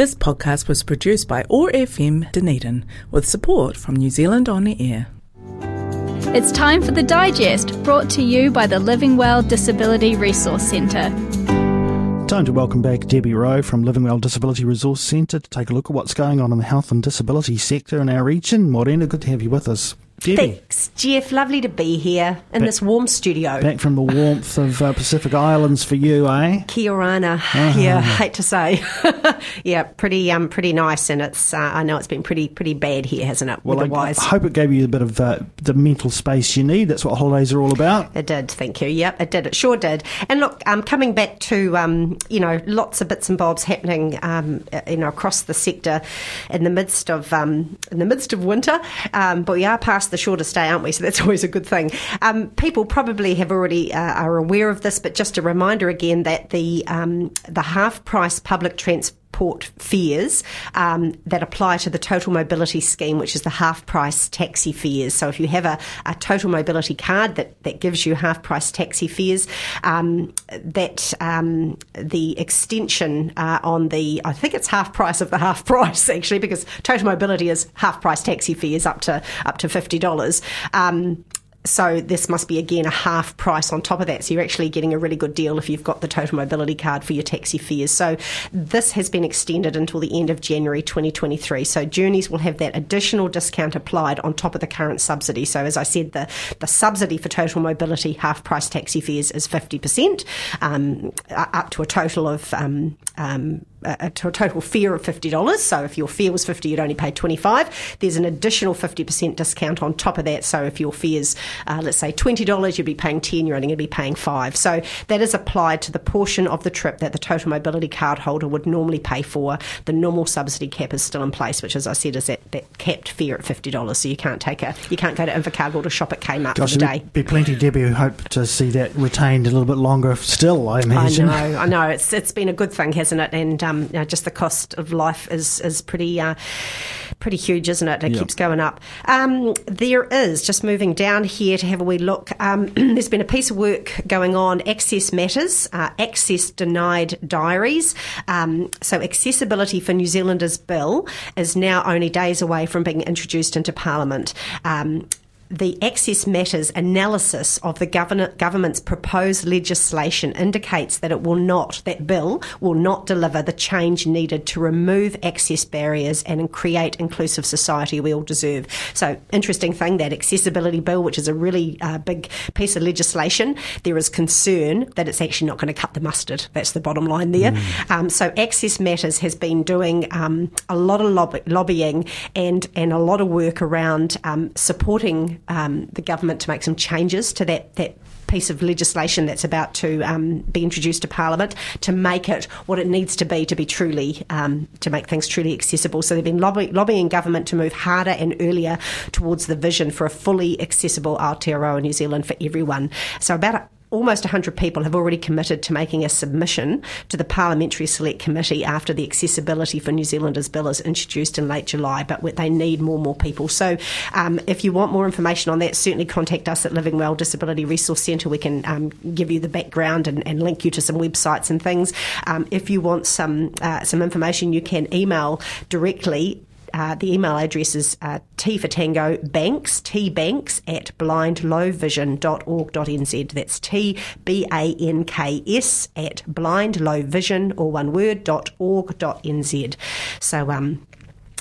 This podcast was produced by OAR FM Dunedin with support from New Zealand On Air. It's time for the digest brought to you by the Living Well Disability Resource Centre. Time to welcome back Debbie Roe from Living Well Disability Resource Centre to take a look at what's going on in the health and disability sector in our region. Morena, good to have you with us. Debbie. Thanks, Jeff. Lovely to be here in Back- this warm studio. Back from the warmth of uh, Pacific Islands for you, eh? Kia orana. Uh-huh. Yeah, hate to say. yeah, pretty um, pretty nice, and it's uh, I know it's been pretty pretty bad here, hasn't it? Well, I. I hope it gave you a bit of uh, the mental space you need. That's what holidays are all about. It did, thank you. Yep, it did. It sure did. And look, um, coming back to um, you know lots of bits and bobs happening, um, you know, across the sector in the midst of um, in the midst of winter. Um, but we are past the shortest day, aren't we? So that's always a good thing. Um, people probably have already uh, are aware of this, but just a reminder again that the um, the half price public transport transport fares um, that apply to the total mobility scheme, which is the half price taxi fares. So if you have a, a total mobility card that, that gives you half price taxi fares, um, that um, the extension uh, on the, I think it's half price of the half price actually, because total mobility is half price taxi fares up to up to fifty dollars. Um, so this must be again a half price on top of that. So you're actually getting a really good deal if you've got the total mobility card for your taxi fares. So this has been extended until the end of January 2023. So journeys will have that additional discount applied on top of the current subsidy. So as I said, the, the subsidy for total mobility half price taxi fares is 50%, um, up to a total of um, um, to a total fare of fifty dollars. So if your fare was fifty, you'd only pay twenty five. There's an additional fifty percent discount on top of that. So if your fare's uh, let's say twenty dollars, you'd be paying ten. You're only going to be paying five. So that is applied to the portion of the trip that the total mobility card holder would normally pay for. The normal subsidy cap is still in place, which, as I said, is that, that capped fare at fifty dollars. So you can't take a you can't go to Invercargill to shop at Kmart Gosh, for the day. be plenty, Debbie, who hope to see that retained a little bit longer still, I I know, I know. It's it's been a good thing, hasn't it? And um, you know, just the cost of life is is pretty uh, pretty huge, isn't it? It keeps going up. Um, there is just moving down here to have a wee look. Um, there's been a piece of work going on. Access matters. Uh, access denied diaries. Um, so accessibility for New Zealanders bill is now only days away from being introduced into Parliament. The Access Matters analysis of the govern- government's proposed legislation indicates that it will not, that bill will not deliver the change needed to remove access barriers and create inclusive society we all deserve. So, interesting thing that accessibility bill, which is a really uh, big piece of legislation, there is concern that it's actually not going to cut the mustard. That's the bottom line there. Um, so, Access Matters has been doing um, a lot of lobby- lobbying and and a lot of work around um, supporting um, the government to make some changes to that that piece of legislation that's about to um, be introduced to Parliament to make it what it needs to be to be truly um, to make things truly accessible. So they've been lobby- lobbying government to move harder and earlier towards the vision for a fully accessible Aotearoa New Zealand for everyone. So about almost 100 people have already committed to making a submission to the Parliamentary Select Committee after the Accessibility for New Zealanders Bill is introduced in late July, but they need more and more people. So um, if you want more information on that, certainly contact us at Living Well Disability Resource Centre. We can um, give you the background and, and link you to some websites and things. Um, if you want some, uh, some information, you can email directly uh, the email address is uh, T for Tango Banks, T Banks at blindlowvision.org.nz. That's T B A N K S at blindlowvision, or one word, dot org.nz. So, um,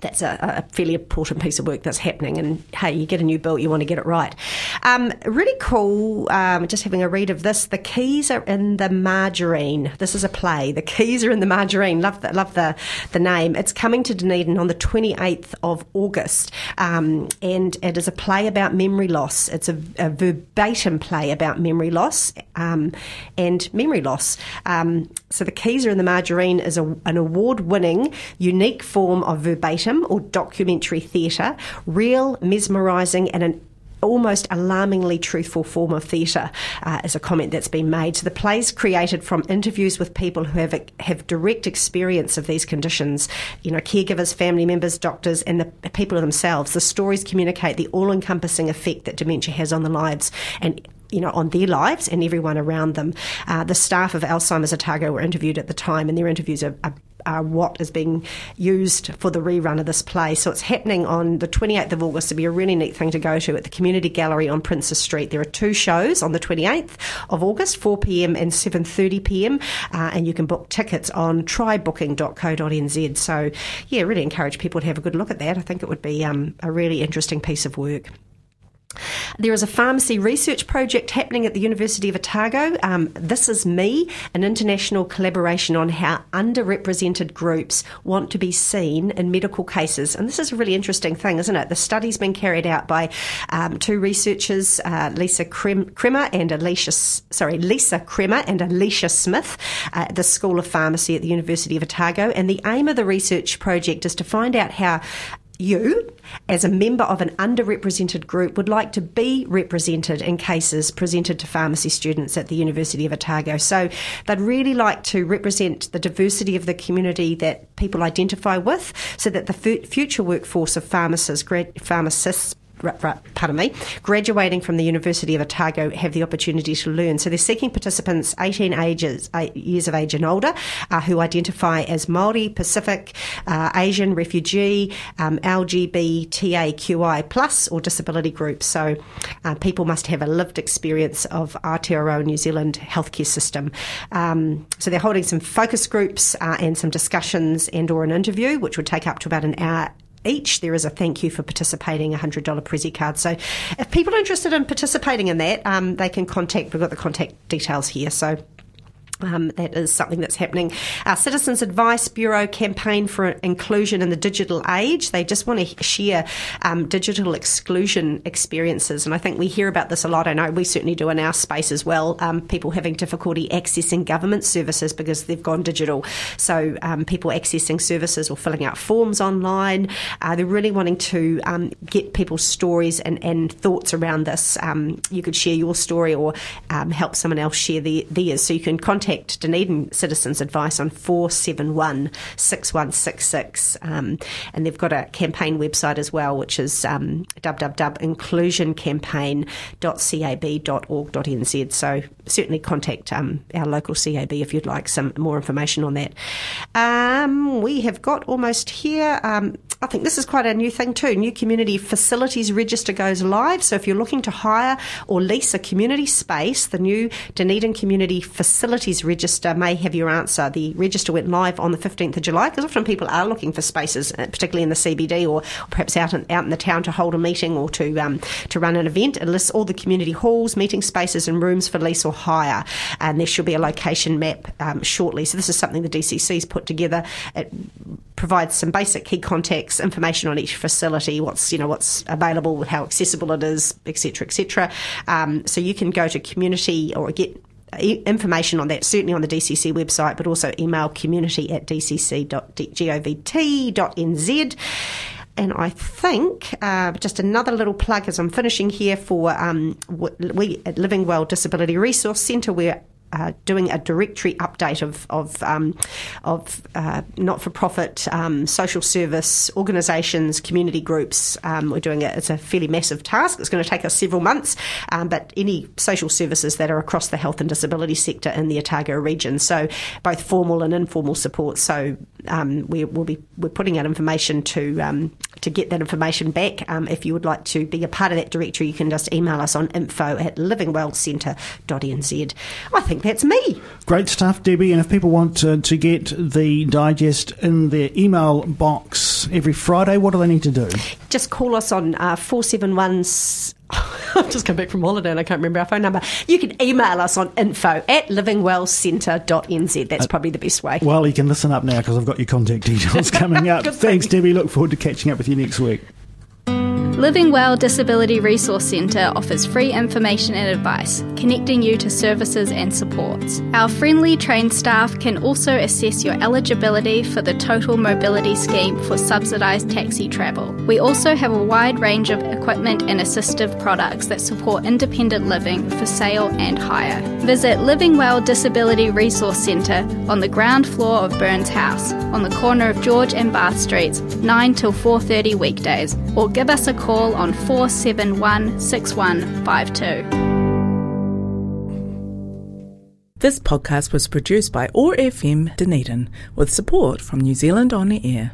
that's a, a fairly important piece of work that's happening. And hey, you get a new bill, you want to get it right. Um, really cool. Um, just having a read of this. The keys are in the margarine. This is a play. The keys are in the margarine. Love the love the the name. It's coming to Dunedin on the twenty eighth of August, um, and it is a play about memory loss. It's a, a verbatim play about memory loss um, and memory loss. Um, so the keys are in the margarine is a, an award-winning, unique form of verbatim or documentary theatre, real, mesmerising, and an almost alarmingly truthful form of theatre, uh, is a comment that's been made. So the play's created from interviews with people who have have direct experience of these conditions, you know, caregivers, family members, doctors, and the people themselves. The stories communicate the all-encompassing effect that dementia has on the lives and you know, on their lives and everyone around them. Uh, the staff of Alzheimer's Otago were interviewed at the time, and their interviews are, are, uh, what is being used for the rerun of this play. So it's happening on the 28th of August. It'll be a really neat thing to go to at the Community Gallery on Princes Street. There are two shows on the 28th of August, 4 p.m. and 7:30 p.m. Uh, and you can book tickets on trybooking.co.nz. So yeah, really encourage people to have a good look at that. I think it would be um, a really interesting piece of work. There is a pharmacy research project happening at the University of Otago. Um, this is me, an international collaboration on how underrepresented groups want to be seen in medical cases. And this is a really interesting thing, isn't it? The study's been carried out by um, two researchers, uh, Lisa Cremer and Alicia, sorry, Lisa Cremer and Alicia Smith uh, at the School of Pharmacy at the University of Otago. And the aim of the research project is to find out how you, as a member of an underrepresented group, would like to be represented in cases presented to pharmacy students at the University of Otago. So they'd really like to represent the diversity of the community that people identify with so that the future workforce of pharmacists, pharmacists pardon me, graduating from the University of Otago have the opportunity to learn. So they're seeking participants 18 ages, years of age and older uh, who identify as Māori, Pacific, uh, Asian, refugee, um, LGBTAQI plus or disability groups. So uh, people must have a lived experience of Aotearoa New Zealand healthcare system. Um, so they're holding some focus groups uh, and some discussions and or an interview, which would take up to about an hour each. There is a thank you for participating, a $100 Prezzy card. So if people are interested in participating in that, um, they can contact, we've got the contact details here. So um, that is something that's happening. Our Citizens Advice Bureau campaign for inclusion in the digital age. They just want to share um, digital exclusion experiences. And I think we hear about this a lot. I know we certainly do in our space as well. Um, people having difficulty accessing government services because they've gone digital. So um, people accessing services or filling out forms online. Uh, they're really wanting to um, get people's stories and, and thoughts around this. Um, you could share your story or help someone else share their, theirs. So you can contact contact Dunedin Citizens Advice on 471 6166. Um, and they've got a campaign website as well, which is um, www.inclusioncamp.cab.org.nz. So certainly contact um, our local CAB if you'd like some more information on that. Um, we have got almost here. I think this is quite a new thing too. New community facilities register goes live. So if you're looking to hire or lease a community space, the new Dunedin Community Facilities Register may have your answer. The register went live on the 15th of July because often people are looking for spaces, uh, particularly in the CBD or perhaps out in, out in the town to hold a meeting or to um, to run an event. It lists all the community halls, meeting spaces, and rooms for lease or hire. And there should be a location map um, shortly. So this is something the DCC's put together. It provides some basic key contacts, information on each facility, what's you know what's available, how accessible it is, etc., etc. Um, so you can go to community or get information on that, certainly on the DCC website, but also email community at dcc.govt.nz. And I think uh, just another little plug as I'm finishing here for um, we at Living Well Disability Resource Centre, we're uh, doing a directory update of of, um, of uh, not for profit um, social service organisations, community groups. Um, we're doing it. It's a fairly massive task. It's going to take us several months, um, but any social services that are across the health and disability sector in the Otago region. So both formal and informal support. So um, we will be we're putting out information to um, to get that information back. if you would like to be a part of that directory, you can just email us on info at livingwellcentre.nz. I think that's me. Great stuff, Debbie. And if people want to, to get the digest in their email box every Friday, what do they need to do? Just call us on uh, 471. I've just come back from holiday and I can't remember our phone number. You can email us on info at livingwellcentre.nz. That's uh, probably the best way. Well, you can listen up now because I've got your contact details coming up. Thanks, Debbie. Look forward to catching up with you next week. Living Well Disability Resource Centre offers free information and advice, connecting you to services and supports. Our friendly trained staff can also assess your eligibility for the Total Mobility Scheme for subsidised taxi travel. We also have a wide range of equipment and assistive products that support independent living for sale and hire. Visit Living Well Disability Resource Centre on the ground floor of Burns House, on the corner of George and Bath Streets, 9 till 4:30 weekdays, or give us a call on 471 6152. This podcast was produced by OAR FM Dunedin with support from New Zealand On the Air.